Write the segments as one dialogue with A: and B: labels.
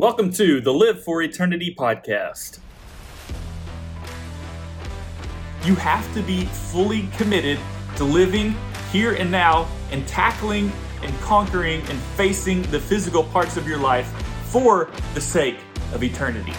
A: Welcome to the Live for Eternity podcast. You have to be fully committed to living here and now and tackling and conquering and facing the physical parts of your life for the sake of eternity.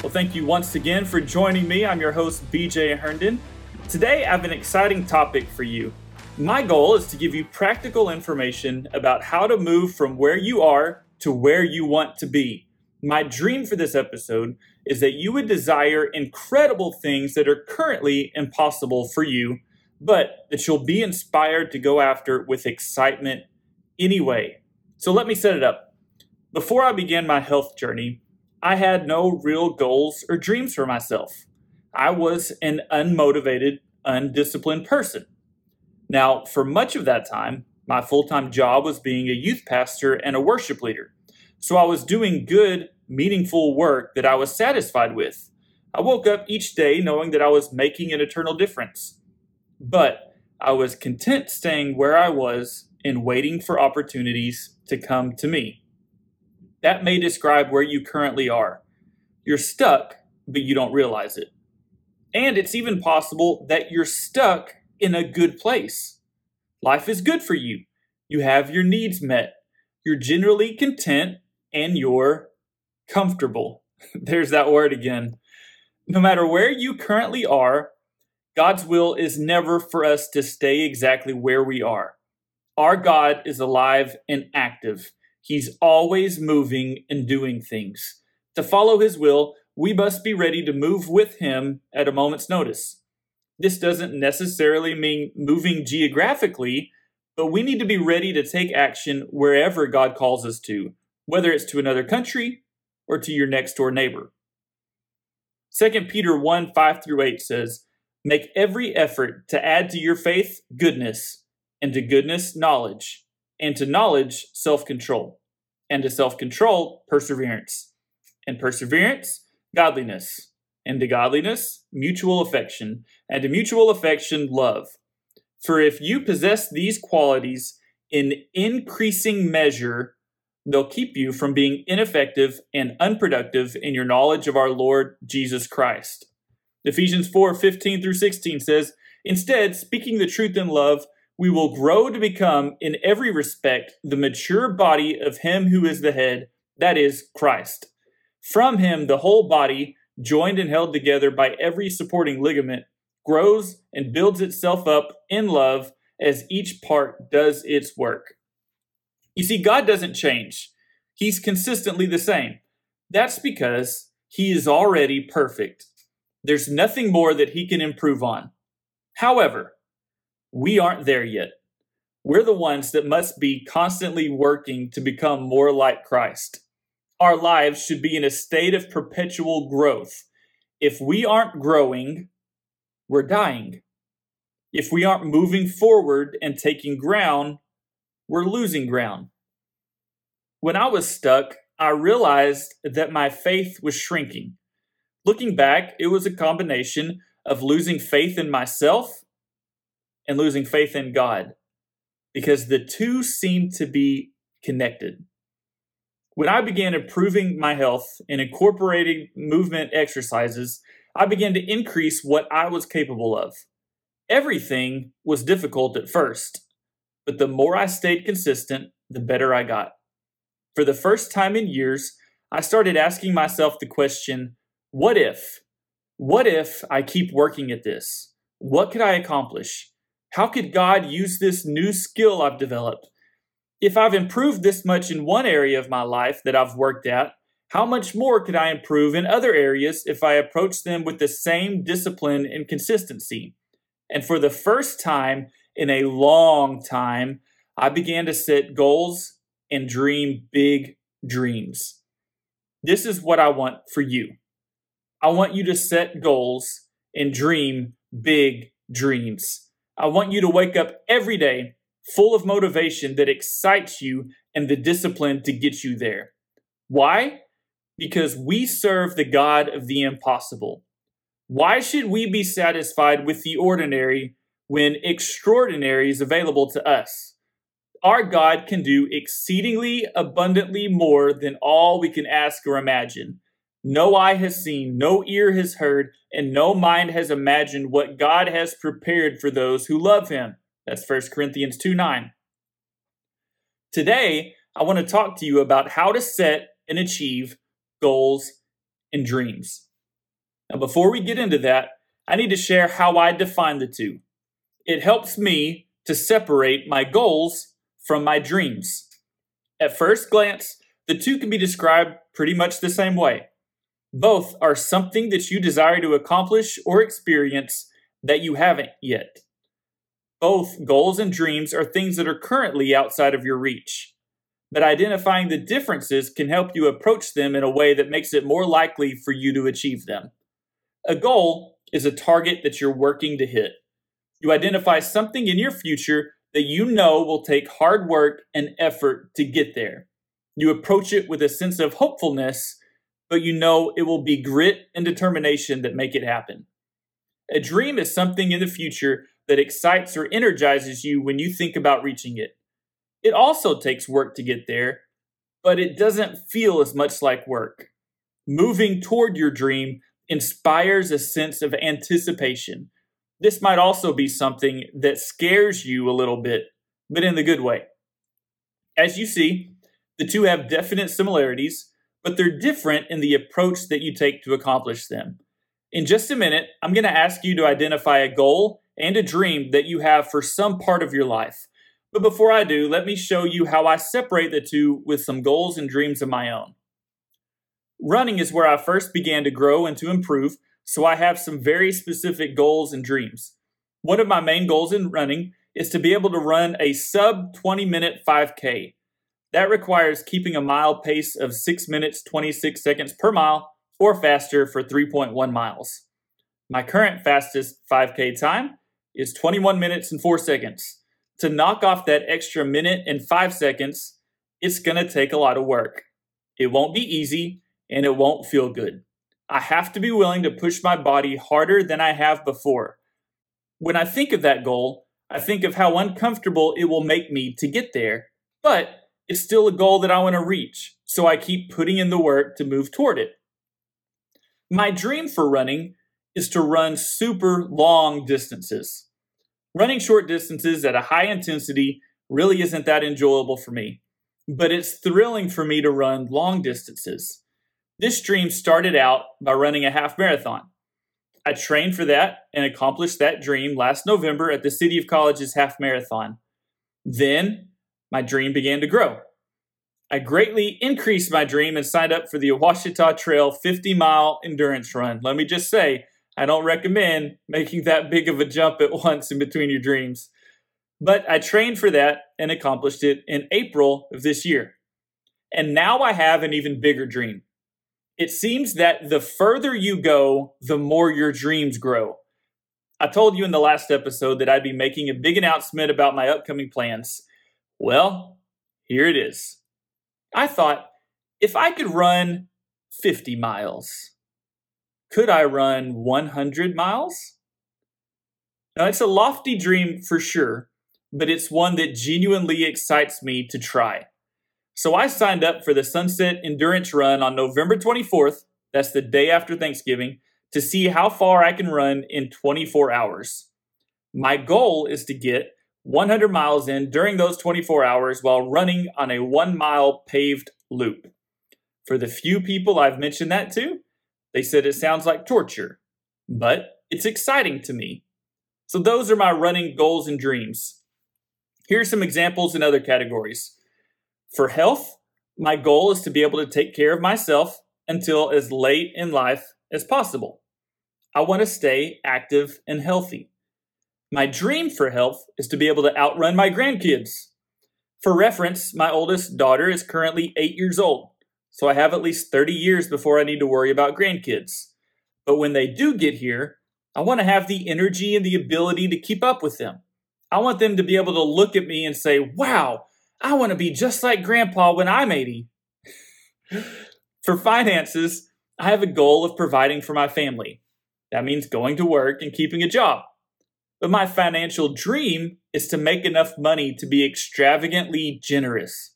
A: Well, thank you once again for joining me. I'm your host, BJ Herndon. Today, I have an exciting topic for you. My goal is to give you practical information about how to move from where you are to where you want to be. My dream for this episode is that you would desire incredible things that are currently impossible for you, but that you'll be inspired to go after with excitement anyway. So let me set it up. Before I began my health journey, I had no real goals or dreams for myself. I was an unmotivated, undisciplined person. Now, for much of that time, my full time job was being a youth pastor and a worship leader. So I was doing good, meaningful work that I was satisfied with. I woke up each day knowing that I was making an eternal difference. But I was content staying where I was and waiting for opportunities to come to me. That may describe where you currently are. You're stuck, but you don't realize it. And it's even possible that you're stuck in a good place. Life is good for you. You have your needs met. You're generally content and you're comfortable. There's that word again. No matter where you currently are, God's will is never for us to stay exactly where we are. Our God is alive and active. He's always moving and doing things. To follow His will, we must be ready to move with Him at a moment's notice. This doesn't necessarily mean moving geographically, but we need to be ready to take action wherever God calls us to, whether it's to another country or to your next door neighbor. 2 Peter 1 5 through 8 says, Make every effort to add to your faith goodness, and to goodness, knowledge, and to knowledge, self control, and to self control, perseverance, and perseverance, godliness and to godliness, mutual affection, and to mutual affection, love. For if you possess these qualities in increasing measure, they'll keep you from being ineffective and unproductive in your knowledge of our Lord Jesus Christ. Ephesians 4 15 through 16 says, Instead, speaking the truth in love, we will grow to become, in every respect, the mature body of Him who is the head, that is, Christ. From Him, the whole body, joined and held together by every supporting ligament, grows and builds itself up in love as each part does its work. You see, God doesn't change, He's consistently the same. That's because He is already perfect. There's nothing more that He can improve on. However, we aren't there yet. We're the ones that must be constantly working to become more like Christ our lives should be in a state of perpetual growth. If we aren't growing, we're dying. If we aren't moving forward and taking ground, we're losing ground. When I was stuck, I realized that my faith was shrinking. Looking back, it was a combination of losing faith in myself and losing faith in God because the two seemed to be connected. When I began improving my health and incorporating movement exercises, I began to increase what I was capable of. Everything was difficult at first, but the more I stayed consistent, the better I got. For the first time in years, I started asking myself the question what if? What if I keep working at this? What could I accomplish? How could God use this new skill I've developed? If I've improved this much in one area of my life that I've worked at, how much more could I improve in other areas if I approach them with the same discipline and consistency? And for the first time in a long time, I began to set goals and dream big dreams. This is what I want for you. I want you to set goals and dream big dreams. I want you to wake up every day full of motivation that excites you and the discipline to get you there. Why? Because we serve the God of the impossible. Why should we be satisfied with the ordinary when extraordinary is available to us? our God can do exceedingly abundantly more than all we can ask or imagine. No eye has seen, no ear has heard, and no mind has imagined what God has prepared for those who love him. That's 1 Corinthians 2 9. Today, I want to talk to you about how to set and achieve goals and dreams. Now, before we get into that, I need to share how I define the two. It helps me to separate my goals from my dreams. At first glance, the two can be described pretty much the same way. Both are something that you desire to accomplish or experience that you haven't yet. Both goals and dreams are things that are currently outside of your reach. But identifying the differences can help you approach them in a way that makes it more likely for you to achieve them. A goal is a target that you're working to hit. You identify something in your future that you know will take hard work and effort to get there. You approach it with a sense of hopefulness, but you know it will be grit and determination that make it happen. A dream is something in the future that excites or energizes you when you think about reaching it. It also takes work to get there, but it doesn't feel as much like work. Moving toward your dream inspires a sense of anticipation this might also be something that scares you a little bit, but in the good way. As you see, the two have definite similarities, but they're different in the approach that you take to accomplish them. In just a minute, I'm going to ask you to identify a goal and a dream that you have for some part of your life. But before I do, let me show you how I separate the two with some goals and dreams of my own. Running is where I first began to grow and to improve, so I have some very specific goals and dreams. One of my main goals in running is to be able to run a sub 20 minute 5K. That requires keeping a mile pace of 6 minutes 26 seconds per mile or faster for 3.1 miles. My current fastest 5K time is 21 minutes and 4 seconds. To knock off that extra minute and 5 seconds, it's going to take a lot of work. It won't be easy and it won't feel good. I have to be willing to push my body harder than I have before. When I think of that goal, I think of how uncomfortable it will make me to get there, but it's still a goal that I want to reach, so I keep putting in the work to move toward it. My dream for running is to run super long distances. Running short distances at a high intensity really isn't that enjoyable for me, but it's thrilling for me to run long distances. This dream started out by running a half marathon. I trained for that and accomplished that dream last November at the City of College's half marathon. Then my dream began to grow. I greatly increased my dream and signed up for the Ouachita Trail 50 mile endurance run. Let me just say, I don't recommend making that big of a jump at once in between your dreams. But I trained for that and accomplished it in April of this year. And now I have an even bigger dream it seems that the further you go, the more your dreams grow. I told you in the last episode that I'd be making a big announcement about my upcoming plans. Well, here it is. I thought if I could run 50 miles, could I run 100 miles? Now, it's a lofty dream for sure, but it's one that genuinely excites me to try. So I signed up for the Sunset Endurance Run on November 24th, that's the day after Thanksgiving, to see how far I can run in 24 hours. My goal is to get 100 miles in during those 24 hours while running on a one mile paved loop. For the few people I've mentioned that to, they said it sounds like torture, but it's exciting to me. So those are my running goals and dreams. Here are some examples in other categories. For health, my goal is to be able to take care of myself until as late in life as possible. I want to stay active and healthy. My dream for health is to be able to outrun my grandkids. For reference, my oldest daughter is currently eight years old, so I have at least 30 years before I need to worry about grandkids. But when they do get here, I want to have the energy and the ability to keep up with them. I want them to be able to look at me and say, wow, I want to be just like grandpa when I'm 80. for finances, I have a goal of providing for my family. That means going to work and keeping a job. But my financial dream is to make enough money to be extravagantly generous.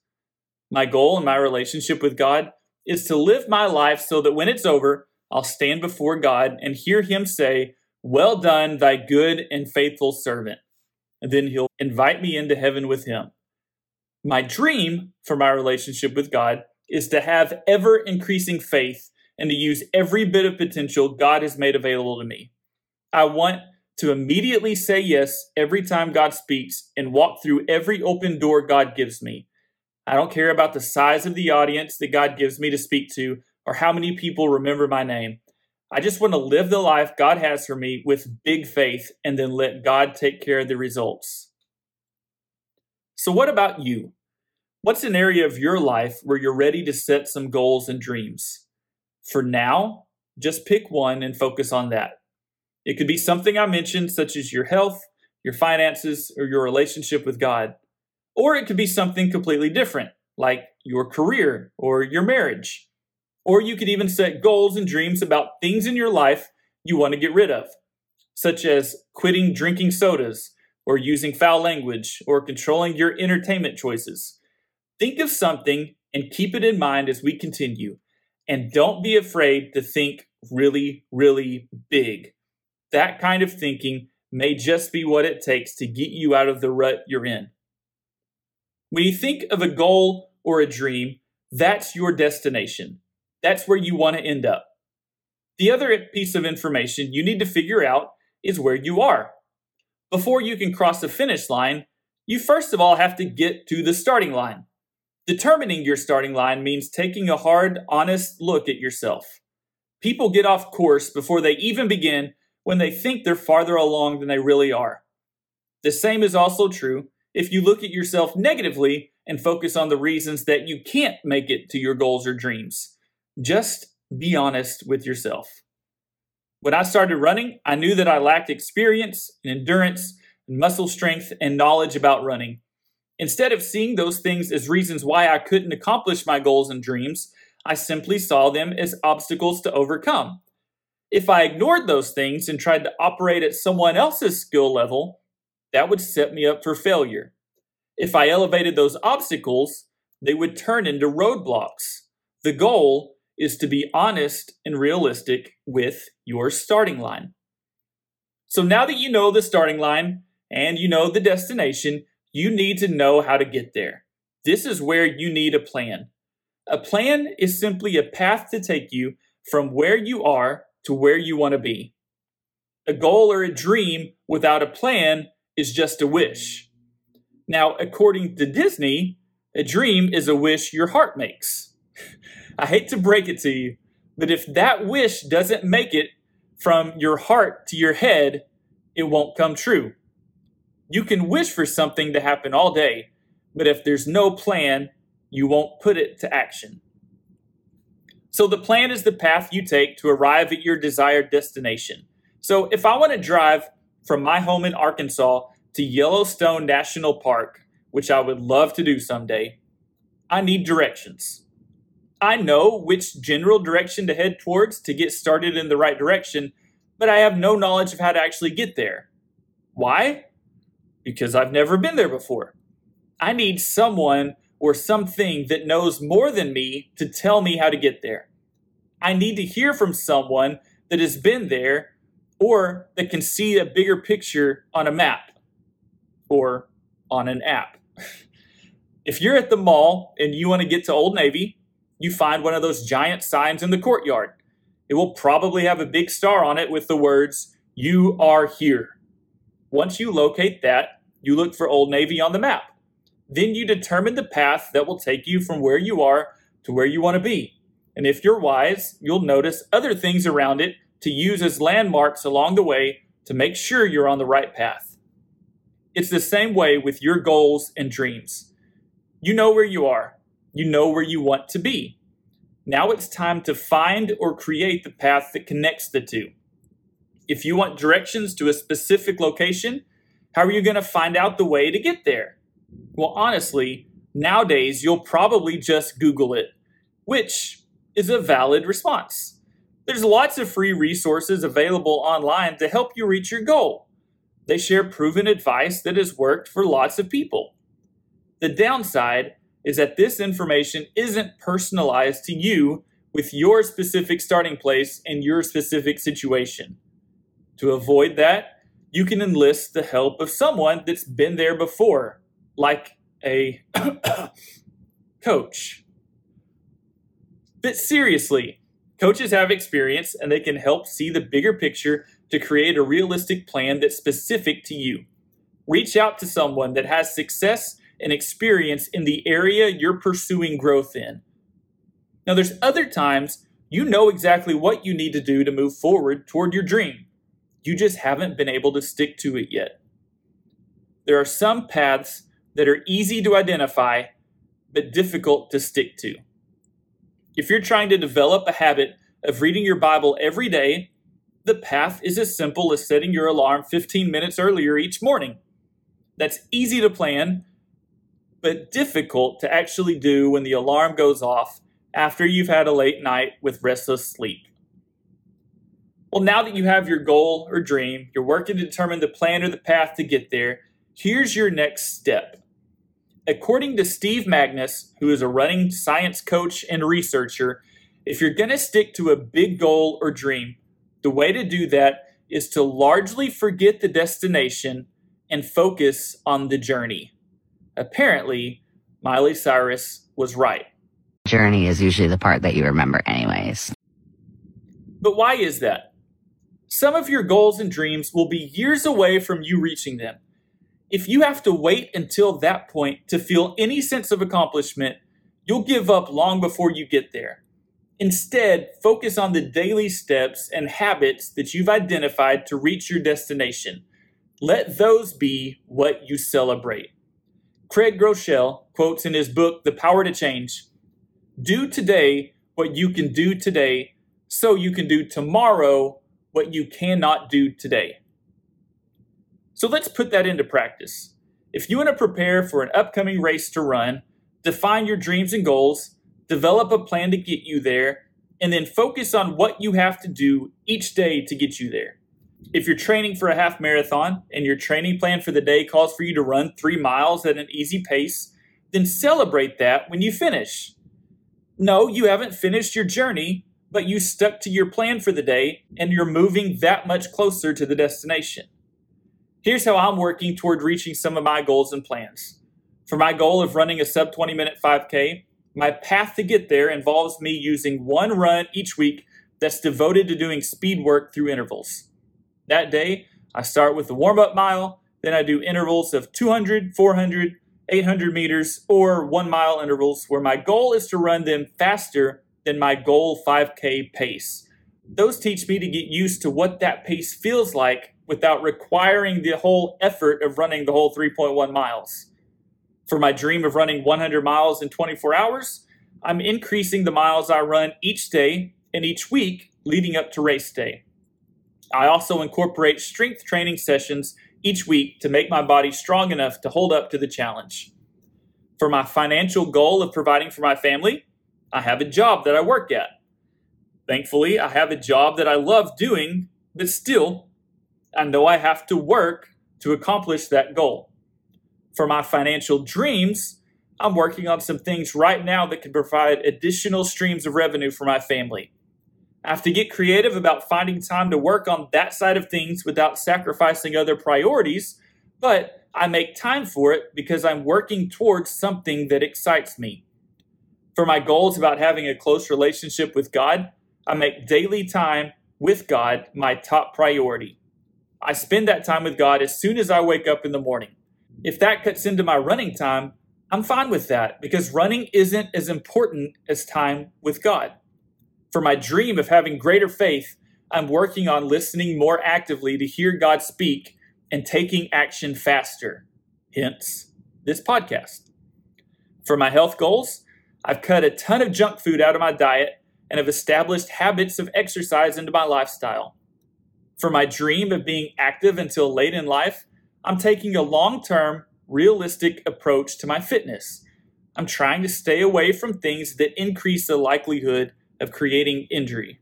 A: My goal in my relationship with God is to live my life so that when it's over, I'll stand before God and hear Him say, Well done, thy good and faithful servant. And then He'll invite me into heaven with Him. My dream for my relationship with God is to have ever increasing faith and to use every bit of potential God has made available to me. I want to immediately say yes every time God speaks and walk through every open door God gives me. I don't care about the size of the audience that God gives me to speak to or how many people remember my name. I just want to live the life God has for me with big faith and then let God take care of the results. So, what about you? What's an area of your life where you're ready to set some goals and dreams? For now, just pick one and focus on that. It could be something I mentioned, such as your health, your finances, or your relationship with God. Or it could be something completely different, like your career or your marriage. Or you could even set goals and dreams about things in your life you want to get rid of, such as quitting drinking sodas, or using foul language, or controlling your entertainment choices. Think of something and keep it in mind as we continue. And don't be afraid to think really, really big. That kind of thinking may just be what it takes to get you out of the rut you're in. When you think of a goal or a dream, that's your destination. That's where you want to end up. The other piece of information you need to figure out is where you are. Before you can cross the finish line, you first of all have to get to the starting line. Determining your starting line means taking a hard, honest look at yourself. People get off course before they even begin when they think they're farther along than they really are. The same is also true if you look at yourself negatively and focus on the reasons that you can't make it to your goals or dreams. Just be honest with yourself. When I started running, I knew that I lacked experience and endurance and muscle strength and knowledge about running. Instead of seeing those things as reasons why I couldn't accomplish my goals and dreams, I simply saw them as obstacles to overcome. If I ignored those things and tried to operate at someone else's skill level, that would set me up for failure. If I elevated those obstacles, they would turn into roadblocks. The goal is to be honest and realistic with your starting line. So now that you know the starting line and you know the destination, you need to know how to get there. This is where you need a plan. A plan is simply a path to take you from where you are to where you want to be. A goal or a dream without a plan is just a wish. Now, according to Disney, a dream is a wish your heart makes. I hate to break it to you, but if that wish doesn't make it from your heart to your head, it won't come true. You can wish for something to happen all day, but if there's no plan, you won't put it to action. So the plan is the path you take to arrive at your desired destination. So if I want to drive from my home in Arkansas to Yellowstone National Park, which I would love to do someday, I need directions. I know which general direction to head towards to get started in the right direction, but I have no knowledge of how to actually get there. Why? because I've never been there before. I need someone or something that knows more than me to tell me how to get there. I need to hear from someone that has been there or that can see a bigger picture on a map or on an app. if you're at the mall and you want to get to Old Navy, you find one of those giant signs in the courtyard. It will probably have a big star on it with the words, You are here. Once you locate that, you look for Old Navy on the map. Then you determine the path that will take you from where you are to where you want to be. And if you're wise, you'll notice other things around it to use as landmarks along the way to make sure you're on the right path. It's the same way with your goals and dreams. You know where you are, you know where you want to be. Now it's time to find or create the path that connects the two. If you want directions to a specific location, how are you going to find out the way to get there? Well, honestly, nowadays you'll probably just Google it, which is a valid response. There's lots of free resources available online to help you reach your goal. They share proven advice that has worked for lots of people. The downside is that this information isn't personalized to you with your specific starting place and your specific situation. To avoid that, you can enlist the help of someone that's been there before, like a coach. But seriously, coaches have experience and they can help see the bigger picture to create a realistic plan that's specific to you. Reach out to someone that has success and experience in the area you're pursuing growth in. Now, there's other times you know exactly what you need to do to move forward toward your dream. You just haven't been able to stick to it yet. There are some paths that are easy to identify but difficult to stick to. If you're trying to develop a habit of reading your Bible every day, the path is as simple as setting your alarm 15 minutes earlier each morning. That's easy to plan, but difficult to actually do when the alarm goes off after you've had a late night with restless sleep. Well, now that you have your goal or dream, you're working to determine the plan or the path to get there, here's your next step. According to Steve Magness, who is a running science coach and researcher, if you're going to stick to a big goal or dream, the way to do that is to largely forget the destination and focus on the journey. Apparently, Miley Cyrus was right.
B: Journey is usually the part that you remember, anyways.
A: But why is that? Some of your goals and dreams will be years away from you reaching them. If you have to wait until that point to feel any sense of accomplishment, you'll give up long before you get there. Instead, focus on the daily steps and habits that you've identified to reach your destination. Let those be what you celebrate. Craig Groeschel quotes in his book, The Power to Change Do today what you can do today, so you can do tomorrow what you cannot do today. So let's put that into practice. If you want to prepare for an upcoming race to run, define your dreams and goals, develop a plan to get you there, and then focus on what you have to do each day to get you there. If you're training for a half marathon and your training plan for the day calls for you to run three miles at an easy pace, then celebrate that when you finish. No, you haven't finished your journey, but you stuck to your plan for the day and you're moving that much closer to the destination. Here's how I'm working toward reaching some of my goals and plans. For my goal of running a sub 20 minute 5K, my path to get there involves me using one run each week that's devoted to doing speed work through intervals. That day, I start with the warm up mile, then I do intervals of 200, 400, 800 meters, or one mile intervals where my goal is to run them faster than my goal 5K pace. Those teach me to get used to what that pace feels like without requiring the whole effort of running the whole 3.1 miles. For my dream of running 100 miles in 24 hours, I'm increasing the miles I run each day and each week leading up to race day. I also incorporate strength training sessions each week to make my body strong enough to hold up to the challenge. For my financial goal of providing for my family, I have a job that I work at. Thankfully, I have a job that I love doing, but still, I though I have to work to accomplish that goal. For my financial dreams, I'm working on some things right now that can provide additional streams of revenue for my family. I have to get creative about finding time to work on that side of things without sacrificing other priorities, but I make time for it because I'm working towards something that excites me. For my goals about having a close relationship with God, I make daily time with God my top priority. I spend that time with God as soon as I wake up in the morning. If that cuts into my running time, I'm fine with that because running isn't as important as time with God. For my dream of having greater faith, I'm working on listening more actively to hear God speak and taking action faster. Hence, this podcast. For my health goals, I've cut a ton of junk food out of my diet and have established habits of exercise into my lifestyle. For my dream of being active until late in life, I'm taking a long term, realistic approach to my fitness. I'm trying to stay away from things that increase the likelihood of creating injury.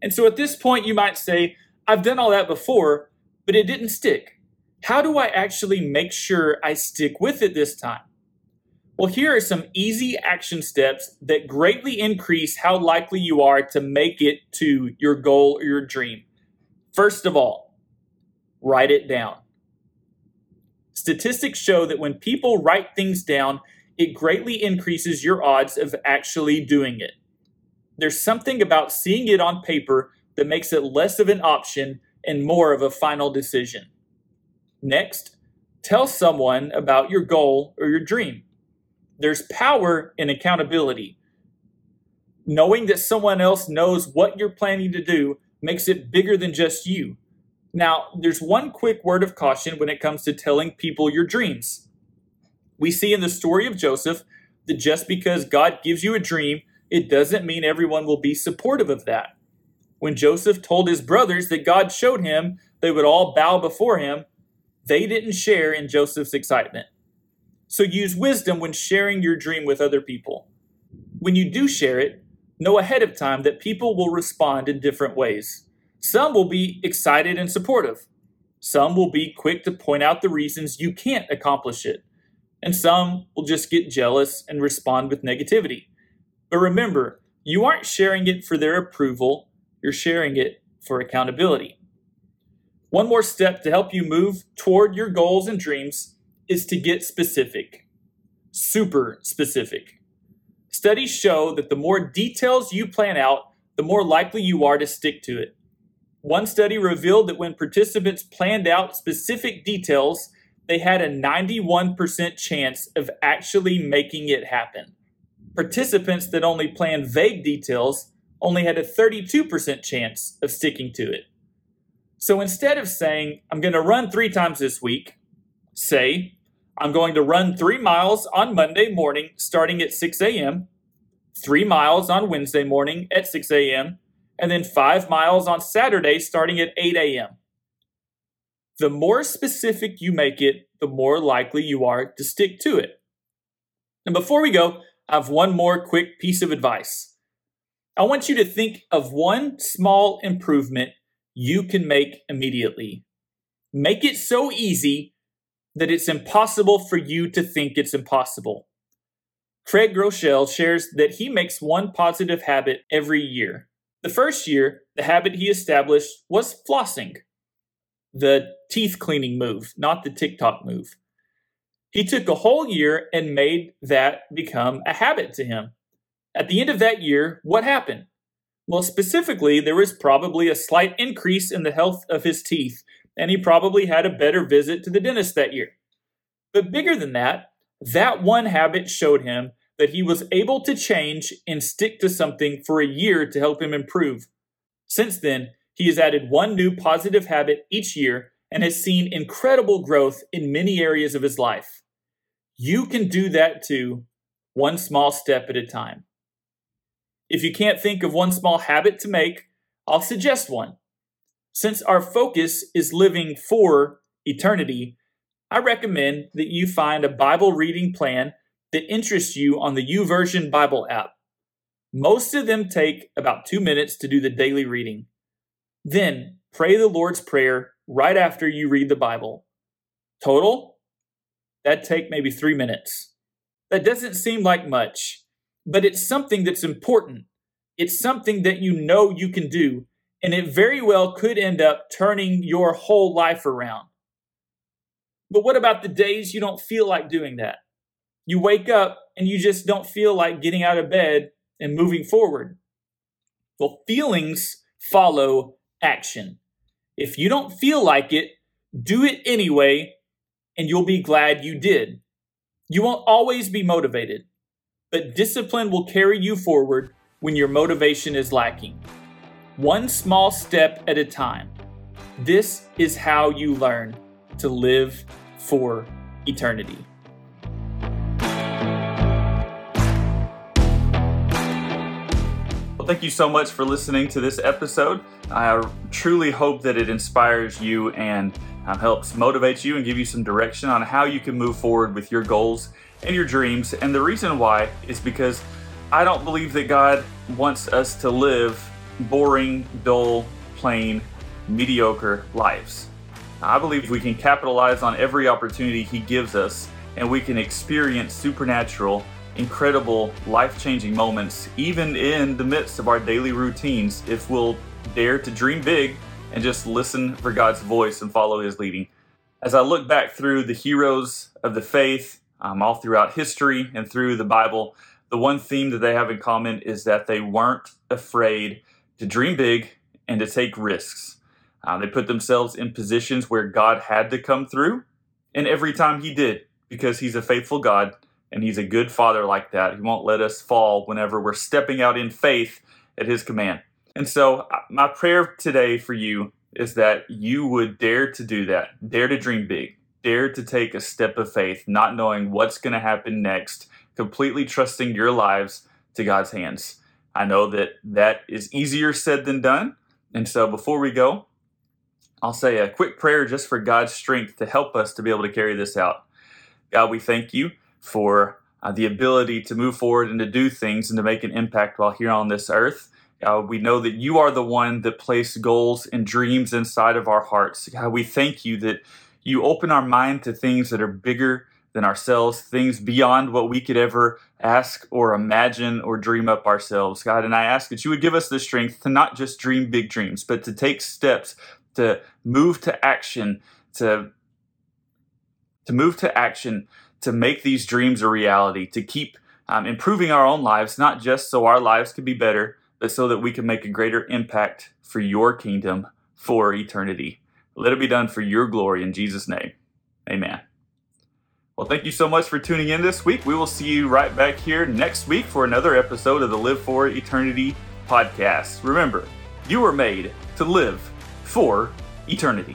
A: And so at this point, you might say, I've done all that before, but it didn't stick. How do I actually make sure I stick with it this time? Well, here are some easy action steps that greatly increase how likely you are to make it to your goal or your dream. First of all, write it down. Statistics show that when people write things down, it greatly increases your odds of actually doing it. There's something about seeing it on paper that makes it less of an option and more of a final decision. Next, tell someone about your goal or your dream. There's power in accountability. Knowing that someone else knows what you're planning to do makes it bigger than just you. Now, there's one quick word of caution when it comes to telling people your dreams. We see in the story of Joseph that just because God gives you a dream, it doesn't mean everyone will be supportive of that. When Joseph told his brothers that God showed him they would all bow before him, they didn't share in Joseph's excitement. So use wisdom when sharing your dream with other people. When you do share it, know ahead of time that people will respond in different ways. Some will be excited and supportive. Some will be quick to point out the reasons you can't accomplish it. And some will just get jealous and respond with negativity. But remember, you aren't sharing it for their approval, you're sharing it for accountability. One more step to help you move toward your goals and dreams is to get specific, super specific. Studies show that the more details you plan out, the more likely you are to stick to it. One study revealed that when participants planned out specific details, they had a 91% chance of actually making it happen. Participants that only planned vague details only had a 32% chance of sticking to it. So instead of saying, I'm going to run three times this week, say, I'm going to run three miles on Monday morning starting at 6 a.m., three miles on Wednesday morning at 6 a.m., and then five miles on Saturday starting at 8 a.m. The more specific you make it, the more likely you are to stick to it. And before we go, I have one more quick piece of advice. I want you to think of one small improvement you can make immediately. Make it so easy that it's impossible for you to think it's impossible. Craig Groeschel shares that he makes one positive habit every year. The first year, the habit he established was flossing, the teeth cleaning move, not the TikTok move. He took a whole year and made that become a habit to him. At the end of that year, what happened? Well, specifically, there was probably a slight increase in the health of his teeth and he probably had a better visit to the dentist that year. But bigger than that, that one habit showed him that he was able to change and stick to something for a year to help him improve. Since then, he has added one new positive habit each year and has seen incredible growth in many areas of his life. You can do that too, one small step at a time. If you can't think of one small habit to make, I'll suggest one. Since our focus is living for eternity, I recommend that you find a Bible reading plan that interests you on the YouVersion Bible app. Most of them take about two minutes to do the daily reading. Then pray the Lord's Prayer right after you read the Bible. Total? That'd take maybe three minutes. That doesn't seem like much, but it's something that's important. It's something that you know you can do and it very well could end up turning your whole life around. But what about the days you don't feel like doing that? You wake up and you just don't feel like getting out of bed and moving forward. Well, feelings follow action. If you don't feel like it, do it anyway, and you'll be glad you did. You won't always be motivated, but discipline will carry you forward when your motivation is lacking one small step at a time. This is how you learn to live for eternity. Well, thank you so much for listening to this episode. I truly hope that it inspires you and um, helps motivate you and give you some direction on how you can move forward with your goals and your dreams. And the reason why is because I don't believe that God wants us to live boring, dull, plain, mediocre lives. I believe we can capitalize on every opportunity He gives us and we can experience supernatural, incredible, life changing moments, even in the midst of our daily routines, if we'll dare to dream big and just listen for God's voice and follow His leading. As I look back through the heroes of the faith, um, all throughout history and through the Bible, the one theme that they have in common is that they weren't afraid to dream big and to take risks. Uh, they put themselves in positions where God had to come through, and every time He did, because He's a faithful God and He's a good Father like that. He won't let us fall whenever we're stepping out in faith at His command. And so, uh, my prayer today for you is that you would dare to do that, dare to dream big, dare to take a step of faith, not knowing what's going to happen next, completely trusting your lives to God's hands. I know that that is easier said than done. And so, before we go, I'll say a quick prayer just for God's strength to help us to be able to carry this out. God, we thank you for uh, the ability to move forward and to do things and to make an impact while here on this earth. God, we know that you are the one that placed goals and dreams inside of our hearts. God, we thank you that you open our mind to things that are bigger than ourselves, things beyond what we could ever ask or imagine or dream up ourselves, God. And I ask that you would give us the strength to not just dream big dreams, but to take steps to move to action, to to move to action, to make these dreams a reality, to keep um, improving our own lives, not just so our lives can be better, but so that we can make a greater impact for your kingdom for eternity. Let it be done for your glory in Jesus' name. Amen. Well, thank you so much for tuning in this week. We will see you right back here next week for another episode of the Live for Eternity podcast. Remember, you were made to live for eternity.